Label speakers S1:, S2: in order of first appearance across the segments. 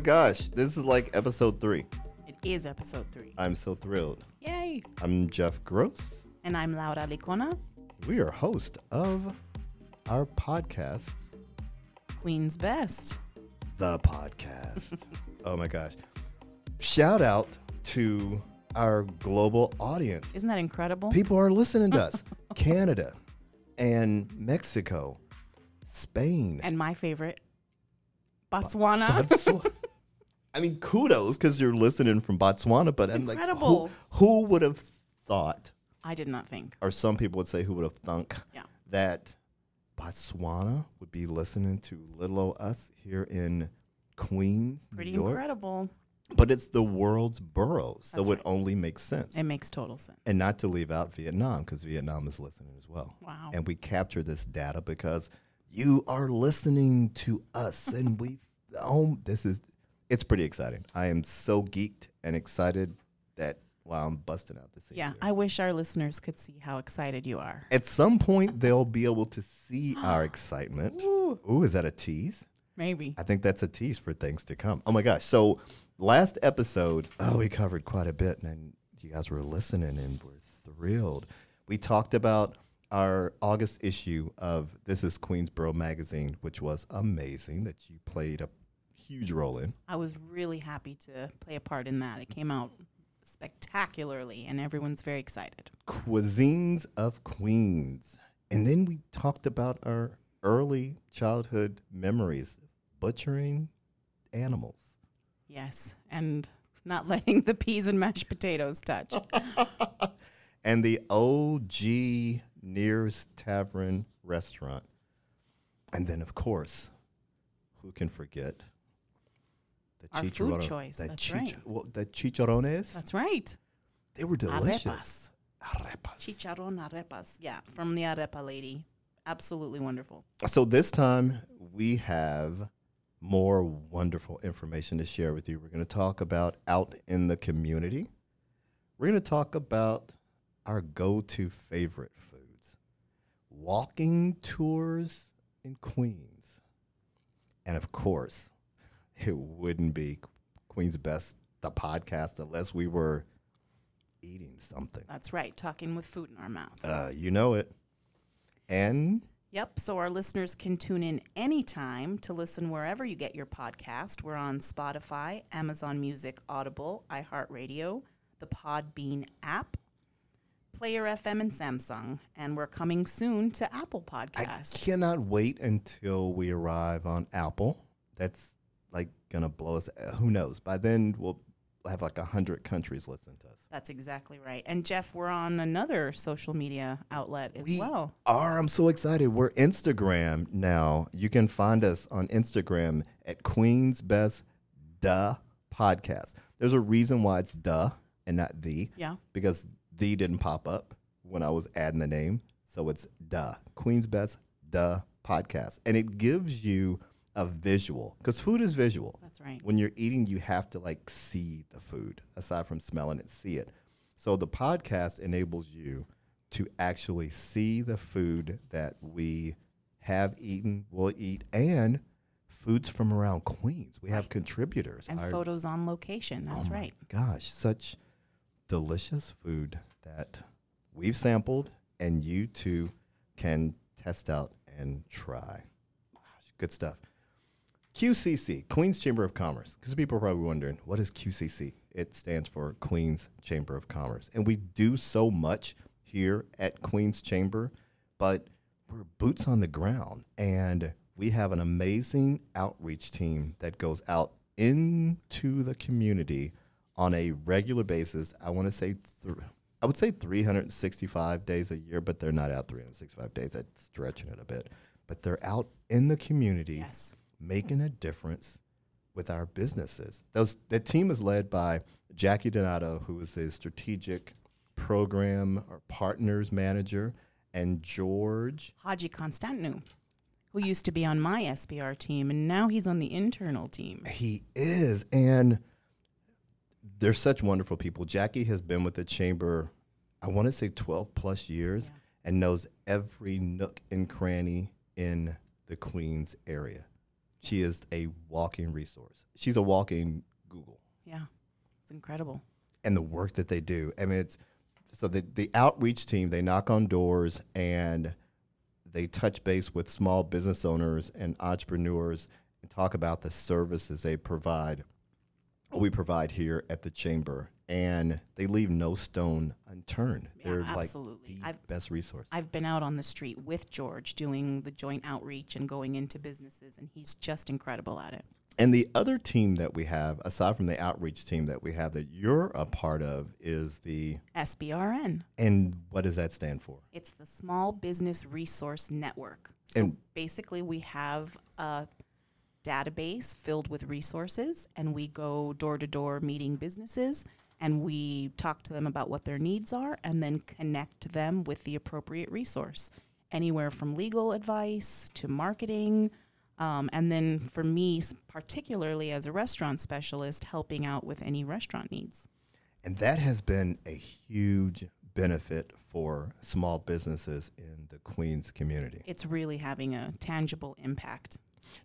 S1: gosh, this is like episode three.
S2: It is episode three.
S1: I'm so thrilled.
S2: Yay.
S1: I'm Jef Gross.
S2: And I'm Laura Licona,
S1: We are host of our podcast,
S2: Queen's Best.
S1: The Podcast. oh my gosh. Shout out to our global audience.
S2: Isn't that incredible?
S1: People are listening to us. Canada and Mexico, Spain.
S2: and my favorite, Botswana.
S1: Botswana. I mean, kudos because you're listening from Botswana, but I'm like,
S2: incredible.
S1: who, who would have thought,
S2: I did not think.
S1: or some people would say, who would have thunk
S2: Yeah.
S1: that Botswana would be listening to little us here in Queens,
S2: Pretty
S1: New York?
S2: incredible.
S1: But it's the world's borough, so
S2: That's
S1: it
S2: right.
S1: only makes sense.
S2: It makes total sense.
S1: and not to leave out Vietnam because Vietnam is listening as well.
S2: Wow.
S1: And we capture this data because you are listening to us, and we oh, this is it's pretty exciting. I am so geeked and excited that wow, I'm busting out the seams.
S2: yeah,
S1: here.
S2: I wish our listeners could see how excited you are.
S1: At some point, they'll be able to see our excitement.
S2: Ooh,
S1: Ooh, is that a tease?
S2: maybe.
S1: I think that's a tease for things to come. Oh my gosh. So last episode, oh, we covered quite a bit and you guys were listening and were thrilled. We talked about our August issue of This is Queensboro Magazine, which was amazing that you played a huge role in.
S2: I was really happy to play a part in that. It came out spectacularly, and everyone's very excited.
S1: Cuisines of Queens. And then we talked about our early childhood memories, butchering animals.
S2: Yes, and not letting the peas and mashed potatoes touch.
S1: and the OG Neir's Tavern restaurant. And then, of course, who can forget the
S2: Our food choice,
S1: The,
S2: that's right.
S1: well, the chicharrones.
S2: That's right.
S1: they were delicious. Arepas.
S2: Chicharron arepas. Yeah, from the arepa lady. Absolutely wonderful.
S1: So this time we have more wonderful information to share with you. We're going to talk about out in the community. We're going to talk about our go-to favorite foods, walking tours in Queens, and of course, it wouldn't be Queens Best the podcast unless we were eating something.
S2: That's right. Talking with food in our mouth.
S1: Uh, you know it. And
S2: Yep. So our listeners can tune in anytime to listen wherever you get your podcast. We're on Spotify, Amazon Music, Audible, iHeartRadio, the Podbean app, Player FM, and Samsung. And we're coming soon to Apple
S1: Podcasts.
S2: I
S1: cannot wait until we arrive on Apple. That's like gonna blow us. uh, Who knows? By then we'll have like a hundred countries listening to us.
S2: That's exactly right. And Jef, we're on another social media outlet as
S1: We
S2: well.
S1: are. I'm so excited. We're Instagram now. You can find us on Instagram at Queen's Best Duh Podcast. There's a reason why it's Duh and not the
S2: Yeah.
S1: because the didn't pop up when I was adding the name. So it's Duh. Queen's Best Duh Podcast. And it gives you a visual because food is visual.
S2: That's right.
S1: When you're eating, you have to like see the food aside from smelling it, see it. So the podcast enables you to actually see the food that we have eaten, will eat, and foods from around Queens. We have contributors.
S2: And
S1: Our-
S2: photos on location. That's
S1: oh
S2: right.
S1: Gosh, such delicious food that we've sampled and you too can test out and try. Gosh, good stuff. QCC, Queens Chamber of Commerce. Because people are probably wondering, what is QCC? It stands for Queens Chamber of Commerce. And we do so much here at Queens Chamber, but we're boots on the ground. And we have an amazing outreach team that goes out into the community on a regular basis. I want to say, th- I would say 365 days a year, but they're not out 365 days. That's stretching it a bit. But they're out in the community
S2: Yes.
S1: Making a difference with our businesses. Those the team is led by Jackie Donato, who is the strategic program or partners manager, and George.
S2: Haji Constantinou, who used to be on my SBR team, and now he's on the internal team.
S1: He is, and they're such wonderful people. Jackie has been with the chamber, I want to say 12 plus years,
S2: Yeah.
S1: and knows every nook and cranny in the Queens area. She is a walking resource. She's a walking Google.
S2: Yeah, it's incredible.
S1: And the work that they do. I mean, it's so the, the outreach team, they knock on doors and they touch base with small business owners and entrepreneurs and talk about the services they provide, we provide here at the chamber. And they leave no stone unturned.
S2: Yeah,
S1: They're
S2: absolutely.
S1: like the
S2: I've-
S1: best resource.
S2: I've been out on the street with George doing the joint outreach and going into businesses, and he's just incredible at it.
S1: And the other team that we have, aside from the outreach team that we have that you're a part of, is the,
S2: SBRN.
S1: and what does that stand for?
S2: It's the Small Business Resource Network. So
S1: And-
S2: basically, we have a database filled with resources, and we go door to door meeting businesses, and we talk to them about what their needs are, and then connect them with the appropriate resource, anywhere from legal advice to marketing. Um, and then for me, particularly as a restaurant specialist, helping out with any restaurant needs.
S1: And that has been a huge benefit for small businesses in the Queens community.
S2: It's really having a tangible impact.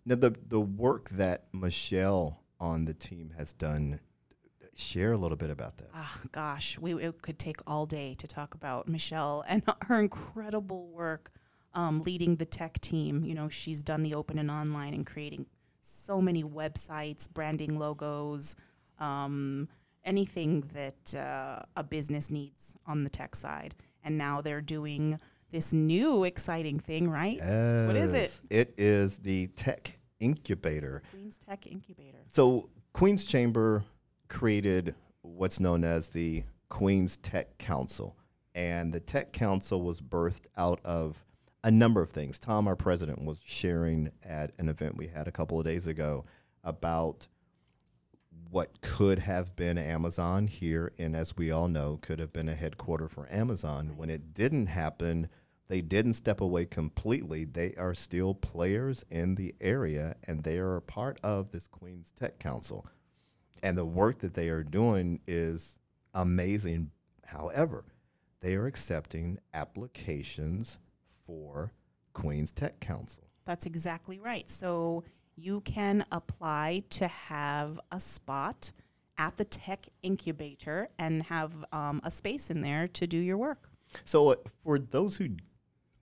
S1: Now, the, the work that Michelle on the team has done, share a little bit about that.
S2: Ah, gosh, we it could take all day to talk about Michelle and her incredible work um, leading the tech team. You know, she's done the open and online and creating so many websites, branding logos, um, anything that uh, a business needs on the tech side. And now they're doing this new exciting thing, right? What is it?
S1: It is the Tech Incubator.
S2: Queen's Tech Incubator.
S1: So Queens Chamber created what's known as the Queens Tech Council, and the Tech Council was birthed out of a number of things. Tom, our president, was sharing at an event we had a couple of days ago about what could have been Amazon here, and as we all know, could have been a headquarter for Amazon. When it didn't happen, they didn't step away completely. They are still players in the area, and they are a part of this Queens Tech Council. And the work that they are doing is amazing. However, they are accepting applications for Queens Tech Council.
S2: That's exactly right. So you can apply to have a spot at the tech incubator and have um, a space in there to do your work.
S1: So, uh, for those who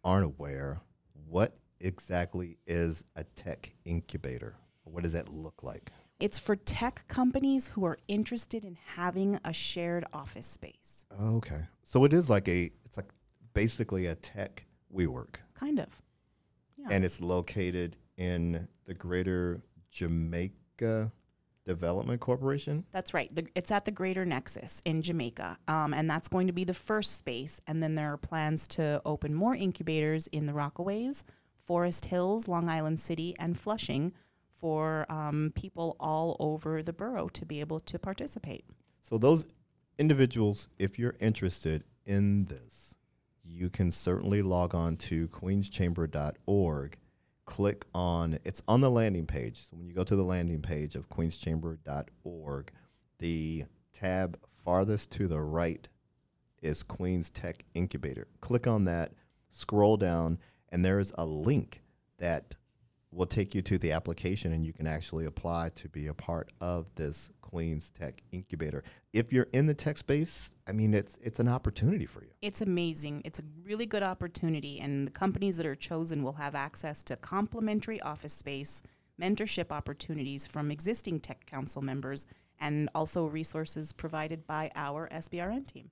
S1: aren't aware, what exactly is a tech incubator? What does that look like?
S2: It's for tech companies who are interested in having a shared office space.
S1: Okay. So it is like a it's like basically a tech WeWork.
S2: Kind of. Yeah.
S1: And it's located in the greater Jamaica Development Corporation.
S2: That's right. The, it's at the Greater Nexus in Jamaica. Um, and that's going to be the first space. And then there are plans to open more incubators in the Rockaways, Forest Hills, Long Island City, and Flushing for um, people all over the borough to be able to participate.
S1: So those individuals, if you're interested in this, you can certainly log on to queenschamber.org. Click on it's on the landing page. So when you go to the landing page of queenschamber.org, the tab farthest to the right is Queens Tech Incubator. Click on that, scroll down, and there is a link that will take you to the application and you can actually apply to be a part of this Queens Tech Incubator. If you're in the tech space, I mean it's it's an opportunity for you.
S2: It's amazing. It's a really good opportunity, and the companies that are chosen will have access to complimentary office space, mentorship opportunities from existing Tech Council members, and also resources provided by our SBRN team.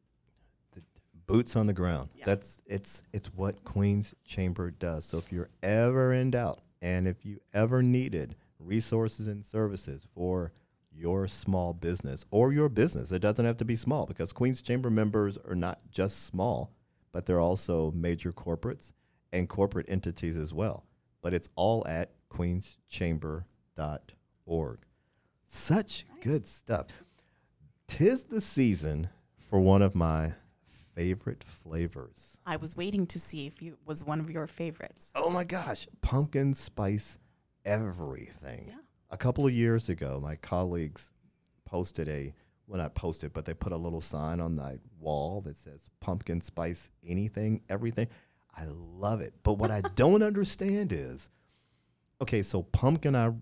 S1: Boots on the ground.
S2: Yeah.
S1: That's it's it's what Queens Chamber does. So if you're ever in doubt and if you ever needed resources and services for your small business or your business, it doesn't have to be small because Queens Chamber members are not just small, but they're also major corporates and corporate entities as well. But it's all at queenschamber.org. Such good stuff. Tis the season for one of my favorite flavors.
S2: I was waiting to see if it was one of your favorites.
S1: Oh my gosh, pumpkin spice everything.
S2: Yeah.
S1: A couple of years ago, my colleagues posted a, well, not posted, but they put a little sign on the wall that says pumpkin spice anything, everything. I love it. But what I don't understand is okay, so pumpkin I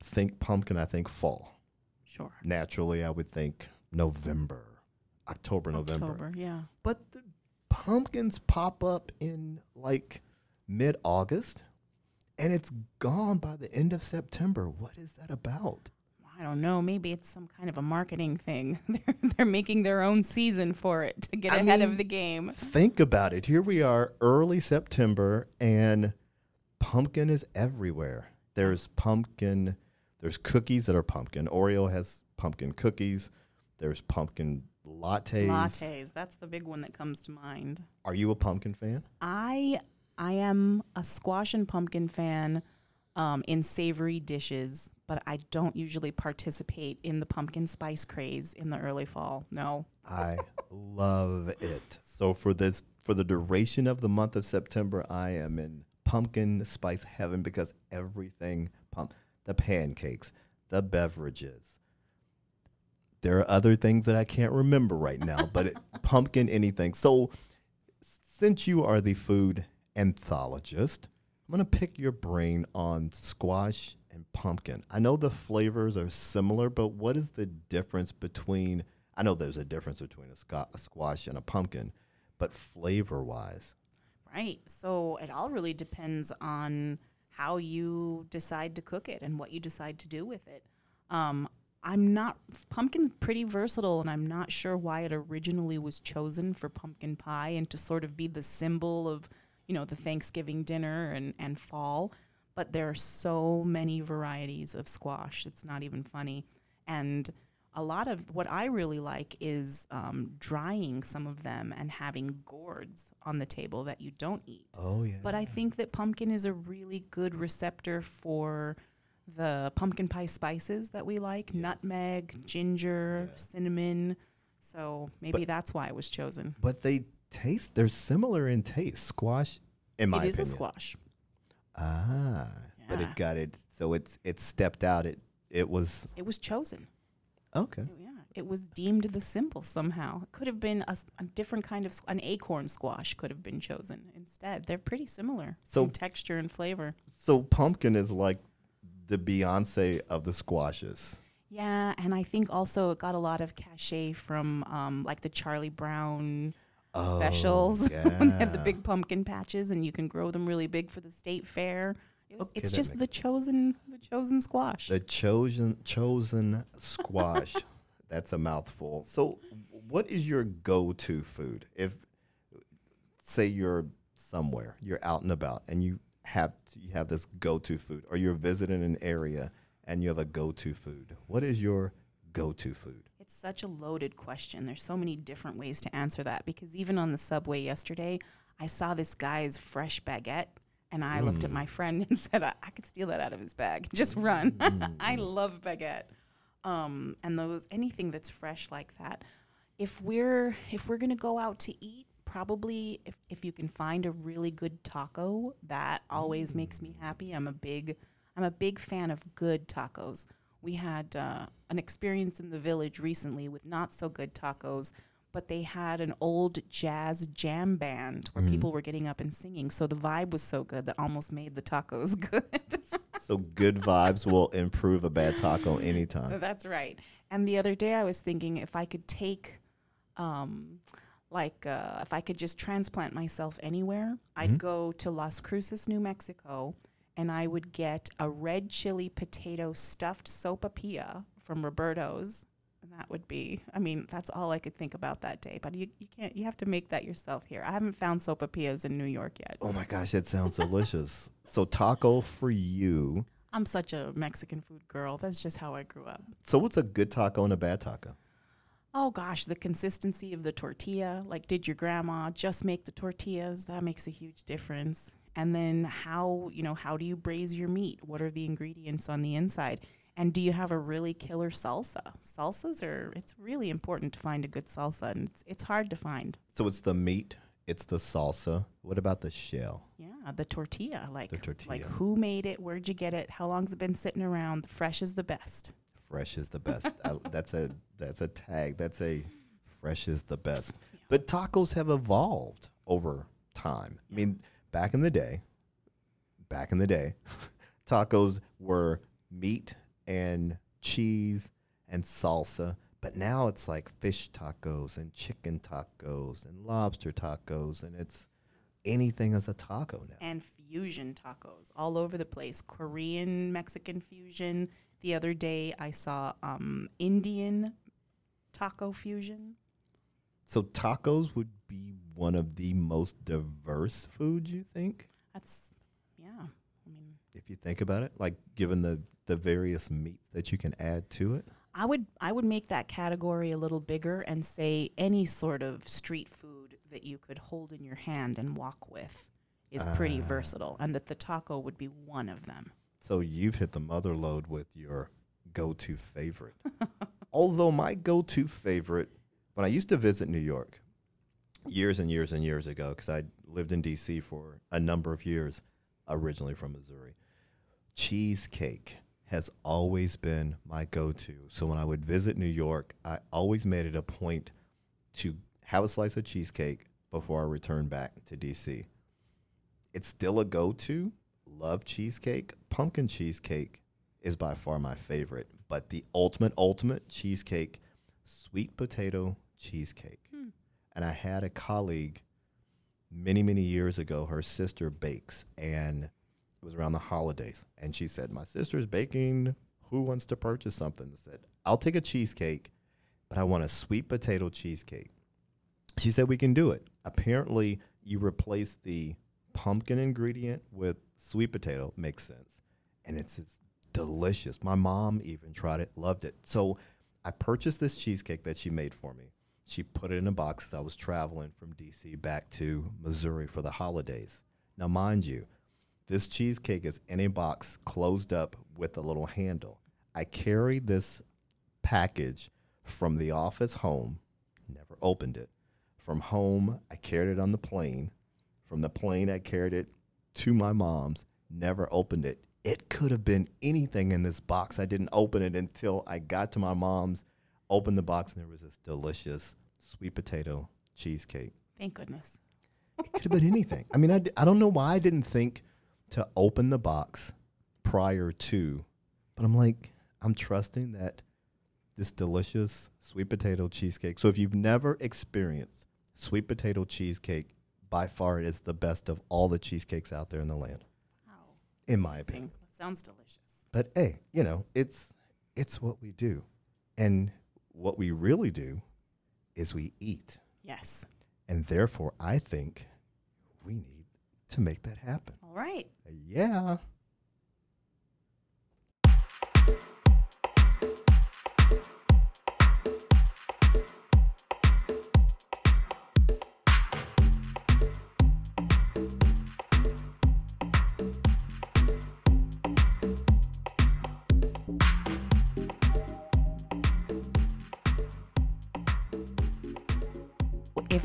S1: think pumpkin, I think fall.
S2: Sure.
S1: Naturally, I would think November, October, November.
S2: October, yeah.
S1: But the pumpkins pop up in like mid August and it's gone by the end of September. What is that about?
S2: I don't know. Maybe it's some kind of a marketing thing. They're, they're making their own season for it to get
S1: I
S2: ahead
S1: mean,
S2: of the game.
S1: Think about it. Here we are, early September, and pumpkin is everywhere. There's pumpkin, there's cookies that are pumpkin. Oreo has pumpkin cookies. There's pumpkin lattes.
S2: Lattes. That's the big one that comes to mind.
S1: Are you a pumpkin fan?
S2: I I am a squash and pumpkin fan um, in savory dishes, but I don't usually participate in the pumpkin spice craze in the early fall. No.
S1: I love it. So for this for the duration of the month of September, I am in pumpkin spice heaven because everything pump the pancakes, the beverages. There are other things that I can't remember right now, but it, pumpkin anything. So since you are the food anthologist, I'm going to pick your brain on squash and pumpkin. I know the flavors are similar, but what is the difference between? I know there's a difference between a, a squash and a pumpkin, but flavor wise,
S2: Right. So it all really depends on how you decide to cook it and what you decide to do with it. Um, I'm not pumpkin's pretty versatile, and I'm not sure why it originally was chosen for pumpkin pie and to sort of be the symbol of, you know, the Thanksgiving dinner and and fall. But there are so many varieties of squash; it's not even funny. And a lot of what I really like is um, drying some of them and having gourds on the table that you don't eat.
S1: oh yeah.
S2: But I think that pumpkin is a really good receptor for the pumpkin pie spices that we like nutmeg, ginger,
S1: Yeah.
S2: cinnamon. So maybe
S1: But-
S2: that's why it was chosen.
S1: but they taste they're similar in taste. Squash, in my
S2: It is
S1: opinion,
S2: a squash.
S1: Ah, but it got it. So it's it stepped out. It it was
S2: It was chosen.
S1: okay.
S2: Yeah, it was deemed the symbol somehow. It could have been a different kind of an acorn squash could have been chosen instead. They're pretty similar
S1: So-
S2: in texture and flavor.
S1: So pumpkin is like the Beyonce of the squashes.
S2: Yeah, and I think also it got a lot of cachet from um, like the Charlie Brown specials
S1: Oh,
S2: when they had the big pumpkin patches, and you can grow them really big for the state fair. It was,
S1: Okay,
S2: it's just the chosen, the chosen squash.
S1: The chosen chosen squash. That's a mouthful. So, what is your go-to food? If say you're somewhere, you're out and about, and you have you have this go-to food, or you're visiting an area and you have a go-to food. What is your go-to food?
S2: It's such a loaded question. There's so many different ways to answer that because even on the subway yesterday, I saw this guy's fresh baguette. And I looked at my friend and said, I, I could steal that out of his bag. Just run. I love baguette. Um, and those anything that's fresh like that. If we're if we're gonna go out to eat, probably if, if you can find a really good taco, that always makes me happy. I'm a big I'm a big fan of good tacos. We had uh, an experience in the village recently with not so good tacos, but they had an old jazz jam band where people were getting up and singing. So the vibe was so good that almost made the tacos good.
S1: So good vibes will improve a bad taco anytime.
S2: That's right. And the other day I was thinking if I could take, um, like, uh, if I could just transplant myself anywhere, I'd go to Las Cruces, New Mexico, and I would get a red chili potato stuffed sopapilla from Roberto's. And that would be, I mean, that's all I could think about that day. But you, you can't, you have to make that yourself here. I haven't found sopapillas in New York yet.
S1: Oh my gosh, that sounds delicious. So taco for you.
S2: I'm such a Mexican food girl. That's just how I grew up.
S1: So what's a good taco and a bad taco?
S2: Oh gosh, the consistency of the tortilla. Like, did your grandma just make the tortillas? That makes a huge difference. And then how, you know, how do you braise your meat? What are the ingredients on the inside? And do you have a really killer salsa? Salsas are, it's really important to find a good salsa, and it's, it's hard to find.
S1: So it's the meat, it's the salsa. What about the shell?
S2: Yeah, the tortilla. Like,
S1: The tortilla.
S2: like who made it? Where'd you get it? How long's it been sitting around? The Fresh is the best.
S1: Fresh is the best. I, that's a that's a tag. That's a fresh is the best. But tacos have evolved over time. I mean, back in the day, back in the day, tacos were meat and cheese and salsa. But now it's like fish tacos and chicken tacos and lobster tacos, and it's anything as a taco now.
S2: And fusion tacos all over the place. Korean, Mexican fusion. The other day I saw um, Indian taco fusion.
S1: So tacos would be one of the most diverse foods, you think?
S2: That's yeah. I mean,
S1: If you think about it, like given the the various meats that you can add to it.
S2: I would I would make that category a little bigger and say any sort of street food that you could hold in your hand and walk with is pretty
S1: Ah.
S2: versatile, and that the taco would be one of them.
S1: So you've hit the mother load with your go-to favorite. Although my go-to favorite, when I used to visit New York years and years and years ago, because I lived in D.C. for a number of years, originally from Missouri, cheesecake has always been my go-to. So when I would visit New York, I always made it a point to have a slice of cheesecake before I returned back to D.C. It's still a go-to. Love cheesecake. Pumpkin cheesecake is by far my favorite, but the ultimate, ultimate cheesecake, sweet potato cheesecake.
S2: Hmm.
S1: And I had a colleague many, many years ago. Her sister bakes, and it was around the holidays. And she said, My sister's baking. Who wants to purchase something? I said, I'll take a cheesecake, but I want a sweet potato cheesecake. She said, We can do it. Apparently, you replace the pumpkin ingredient with sweet potato. Makes sense. And it's, it's delicious. My mom even tried it, loved it. So I purchased this cheesecake that she made for me. She put it in a box as I was traveling from DC back to Missouri for the holidays. Now, mind you, this cheesecake is in a box closed up with a little handle. I carried this package from the office home, never opened it. From home, I carried it on the plane. From the plane, I carried it to my mom's, never opened it. It could have been anything in this box. I didn't open it until I got to my mom's, opened the box, and there was this delicious sweet potato cheesecake.
S2: Thank goodness.
S1: It could have been anything. I mean, I, I don't know why I didn't think to open the box prior to, but I'm like, I'm trusting that this delicious sweet potato cheesecake. So if you've never experienced sweet potato cheesecake, by far it is the best of all the cheesecakes out there in the land,
S2: Wow.
S1: in my
S2: Amazing.
S1: opinion.
S2: That sounds delicious.
S1: But hey, you know, it's it's what we do. And what we really do is we eat.
S2: Yes.
S1: And therefore, I think we need to make that happen.
S2: All right.
S1: Yeah.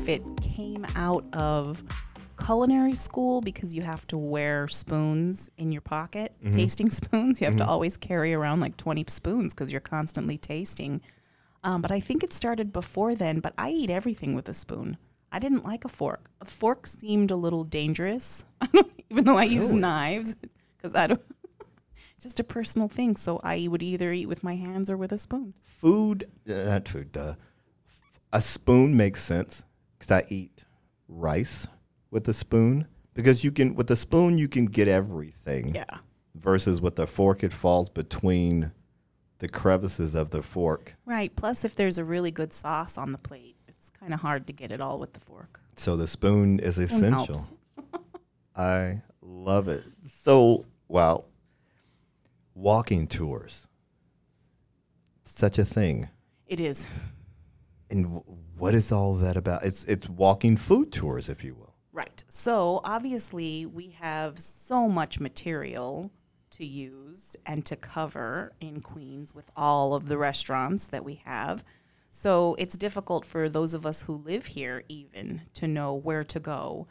S2: If it came out of culinary school because you have to wear spoons in your pocket,
S1: Mhm.
S2: tasting spoons, you have to
S1: Mhm.
S2: always carry around like 20 spoons because you're constantly tasting. Um, but I think it started before then, but I eat everything with a spoon. I didn't like a fork. A fork seemed a little dangerous, even though I use knives because I don't. just a personal thing. So I would either eat with my hands or with a spoon.
S1: Food, uh, not food, duh. A spoon makes sense because I eat rice with a spoon because you can, with a spoon, you can get everything.
S2: Yeah.
S1: Versus with a fork, it falls between the crevices of the fork.
S2: Right. Plus, if there's a really good sauce on the plate, it's kind of hard to get it all with the fork.
S1: So the spoon is essential. I love it. So, wow. Walking tours. Such a thing.
S2: It is.
S1: And what is all that about? It's it's walking food tours, if you will.
S2: Right. So obviously, we have so much material to use and to cover in Queens with all of the restaurants that we have. So it's difficult for those of us who live here, even, to know where to go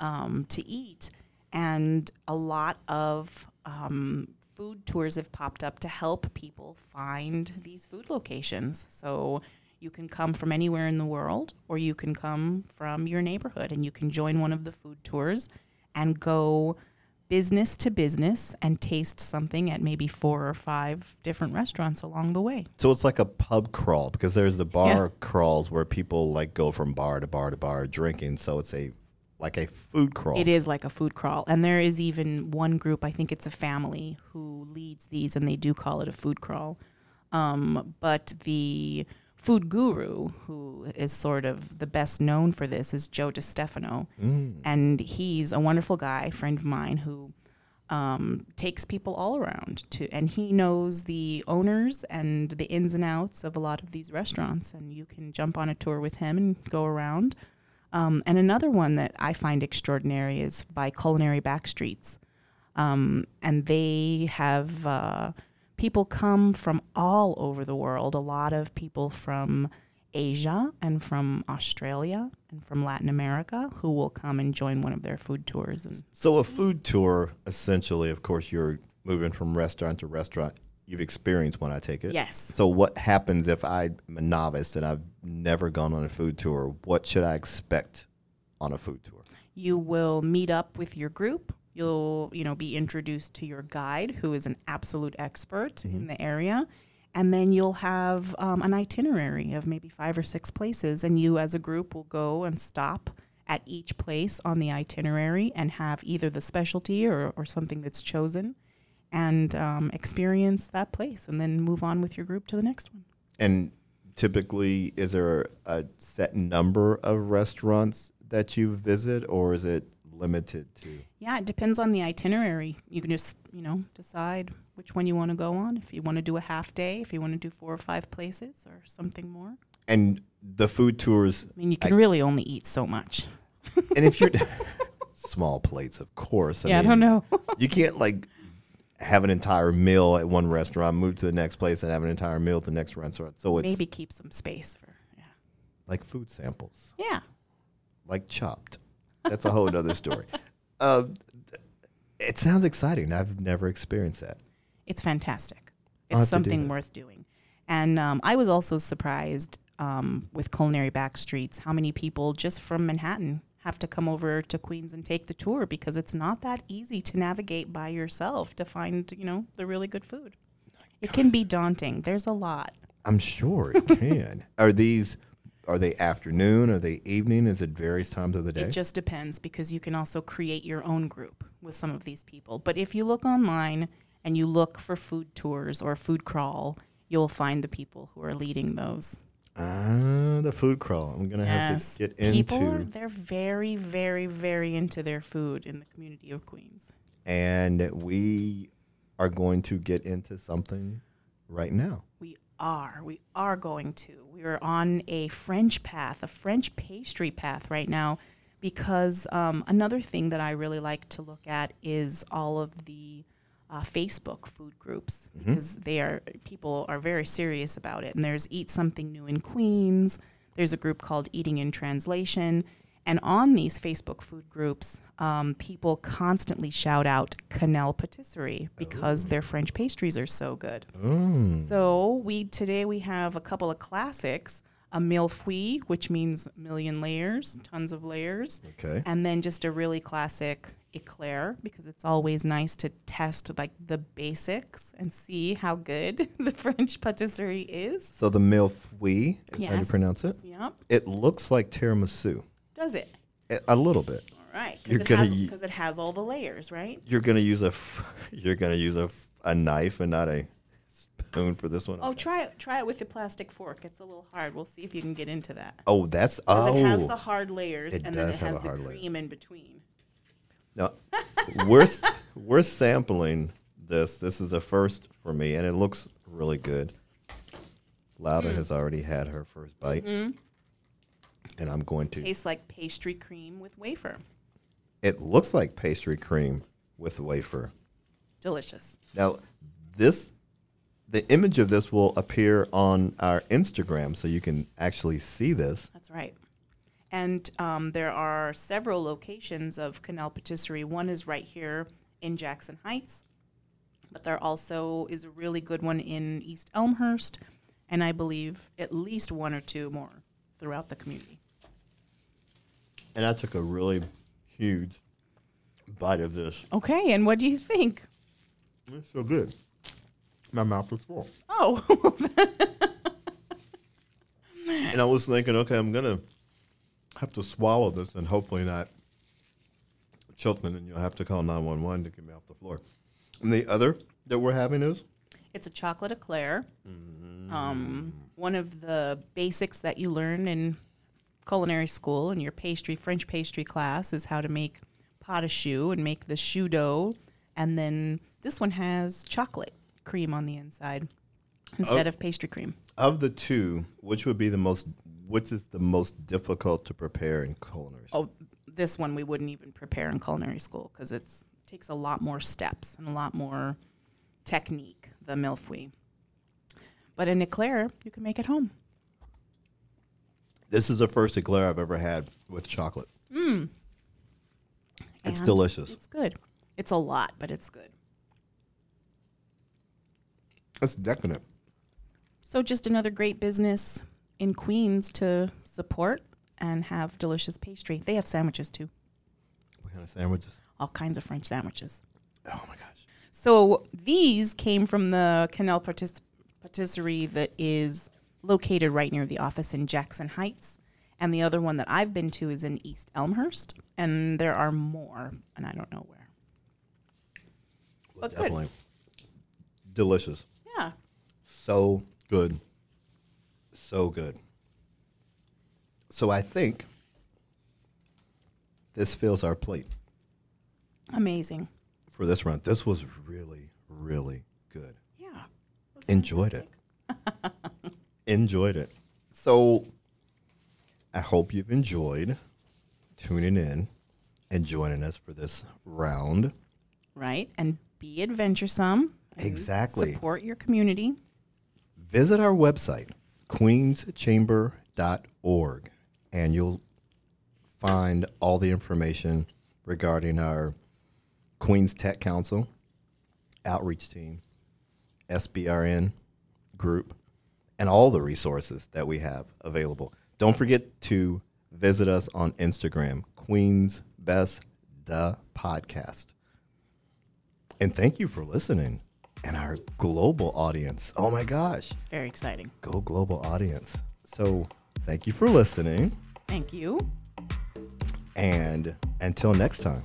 S2: um, to eat. And a lot of um, food tours have popped up to help people find these food locations. So you can come from anywhere in the world, or you can come from your neighborhood and you can join one of the food tours and go business to business and taste something at maybe four or five different restaurants along the way.
S1: So it's like a pub crawl because there's the bar crawls where people like go from bar to bar to bar drinking. So it's a like a food crawl.
S2: It is like a food crawl. And there is even one group, I think it's a family, who leads these, and they do call it a food crawl. Um, but the food guru, who is sort of the best known for this, is Joe DiStefano.
S1: Mm.
S2: And he's a wonderful guy, friend of mine, who um, takes people all around to, and he knows the owners and the ins and outs of a lot of these restaurants. And you can jump on a tour with him and go around. Um, and another one that I find extraordinary is by Culinary Backstreets. Um, and they have uh, people come from all over the world, a lot of people from Asia and from Australia and from Latin America who will come and join one of their food tours. And
S1: So a food tour, essentially, of course, you're moving from restaurant to restaurant. You've experienced one, I take it.
S2: yes,
S1: So what happens if I'm a novice and I've never gone on a food tour? What should I expect on a food tour?
S2: you will meet up with your group. You'll, you know, be introduced to your guide, who is an absolute expert in the area, and then you'll have um, an itinerary of maybe five or six places, and you, as a group, will go and stop at each place on the itinerary and have either the specialty or, or something that's chosen, and um, experience that place, and then move on with your group to the next one.
S1: And typically, is there a set number of restaurants that you visit, or is it limited to?
S2: Yeah, it depends on the itinerary. You can just, you know, decide which one you want to go on. If you want to do a half day, if you want to do four or five places or something more.
S1: And the food tours,
S2: I mean, you can really only eat so much.
S1: and if you're small plates, of course.
S2: yeah, I don't know.
S1: You can't like have an entire meal at one restaurant, move to the next place, and have an entire meal at the next restaurant. So it's
S2: Maybe keep some space for, yeah.
S1: like food samples,
S2: Yeah.
S1: like chopped. That's a whole other story. Uh, it sounds exciting. I've never experienced that.
S2: It's fantastic. It's
S1: to do
S2: something worth doing. And um, I was also surprised um, with Culinary Backstreets how many people just from Manhattan have to come over to Queens and take the tour because it's not that easy to navigate by yourself to find, you know, the really good food. It can be daunting. There's a lot.
S1: I'm sure it can. are these? Are they afternoon? Are they evening? Is it various times of the day?
S2: It just depends because you can also create your own group with some of these people. But if you look online and you look for food tours or food crawl, you'll find the people who are leading those.
S1: Ah, the food crawl. I'm gonna have to get into.
S2: people they're very, very, very into their food in the community of Queens.
S1: and we are going to get into something right now.
S2: We are, we are going to. We are on a French path, a French pastry path right now, because um, another thing that I really like to look at is all of the uh, Facebook food groups because they are people are very serious about it. And there's Eat Something New in Queens. There's a group called Eating in Translation. And on these Facebook food groups, um, people constantly shout out Cannelle Patisserie because their French pastries are so good.
S1: Mm.
S2: So we today we have a couple of classics: a mille-feuille, which means million layers, tons of layers,
S1: Okay.
S2: and then just a really classic eclair because it's always nice to test like the basics and see how good the French patisserie is.
S1: So the mille-feuille, is how you pronounce it?
S2: Yep,
S1: It looks like tiramisu,
S2: does it?
S1: a little bit.
S2: All right,
S1: You're
S2: because
S1: gonna
S2: it,
S1: ye-
S2: has- 'cause it has all the layers, right?
S1: You're gonna use a, f- you're gonna use a, f- a knife and not a spoon for this one.
S2: Oh, try it. Try it with a plastic fork. It's a little hard. We'll see if you can get into that.
S1: Oh, that's
S2: Because
S1: oh.
S2: it has the hard layers,
S1: It
S2: and then it has the
S1: hard layer.
S2: cream in between.
S1: No, we're we're sampling this. This is a first for me, and it looks really good. Laura
S2: Mm.
S1: has already had her first bite,
S2: Mm-hmm.
S1: And I'm going to.
S2: Tastes like pastry cream with wafer.
S1: It looks like pastry cream with wafer.
S2: Delicious.
S1: Now, this the image of this will appear on our Instagram, so you can actually see this.
S2: That's right. And um, there are several locations of Cannelle Patisserie. One is right here in Jackson Heights, but there also is a really good one in East Elmhurst, and I believe at least one or two more throughout the community.
S1: And I took a really huge bite of this.
S2: Okay, and what do you think?
S1: It's so good. My mouth is full.
S2: Oh,
S1: And I was thinking, okay, I'm gonna have to swallow this and hopefully not choke, and then you'll have to call 911 to get me off the floor. And the other that we're having is
S2: it's a chocolate eclair. Um, one of the basics that you learn in culinary school in your pastry French pastry class is how to make pâte à choux and make the choux dough, and then this one has chocolate cream on the inside instead
S1: Oh.
S2: of pastry cream.
S1: of the two, which would be the most, which is the most difficult to prepare in culinary? school?
S2: Oh, this one we wouldn't even prepare in culinary school because it's takes a lot more steps and a lot more technique. The mille-feuille, but an eclair you can make at home.
S1: This is the first eclair I've ever had with chocolate. It's
S2: Mm. And
S1: delicious.
S2: It's good. It's a lot, but it's good.
S1: That's decadent.
S2: So just another great business in Queens to support and have delicious pastry. They have sandwiches too,
S1: What kind of sandwiches?
S2: all kinds of French sandwiches.
S1: Oh my gosh.
S2: So these came from the Cannelle Patis- Patisserie that is located right near the office in Jackson Heights. And the other one that I've been to is in East Elmhurst. And there are more, and I don't know where. But good.
S1: Delicious.
S2: Yeah.
S1: So good. So good. So I think this fills our plate
S2: Amazing.
S1: For this round. This was really, really good.
S2: Yeah.
S1: Enjoyed it. Enjoyed it. So I hope you've enjoyed tuning in and joining us for this round.
S2: Right. And be adventuresome.
S1: Exactly.
S2: Support your community.
S1: visit our website, queenschamber.org, and you'll find all the information regarding our Queens Tech Council, outreach team, SBRN group, and all the resources that we have available. Don't forget to visit us on Instagram, Queen's Best the Podcast. And thank you for listening. And our global audience. Oh my gosh.
S2: Very exciting.
S1: Go global audience. So thank you for listening.
S2: Thank you.
S1: And until next time.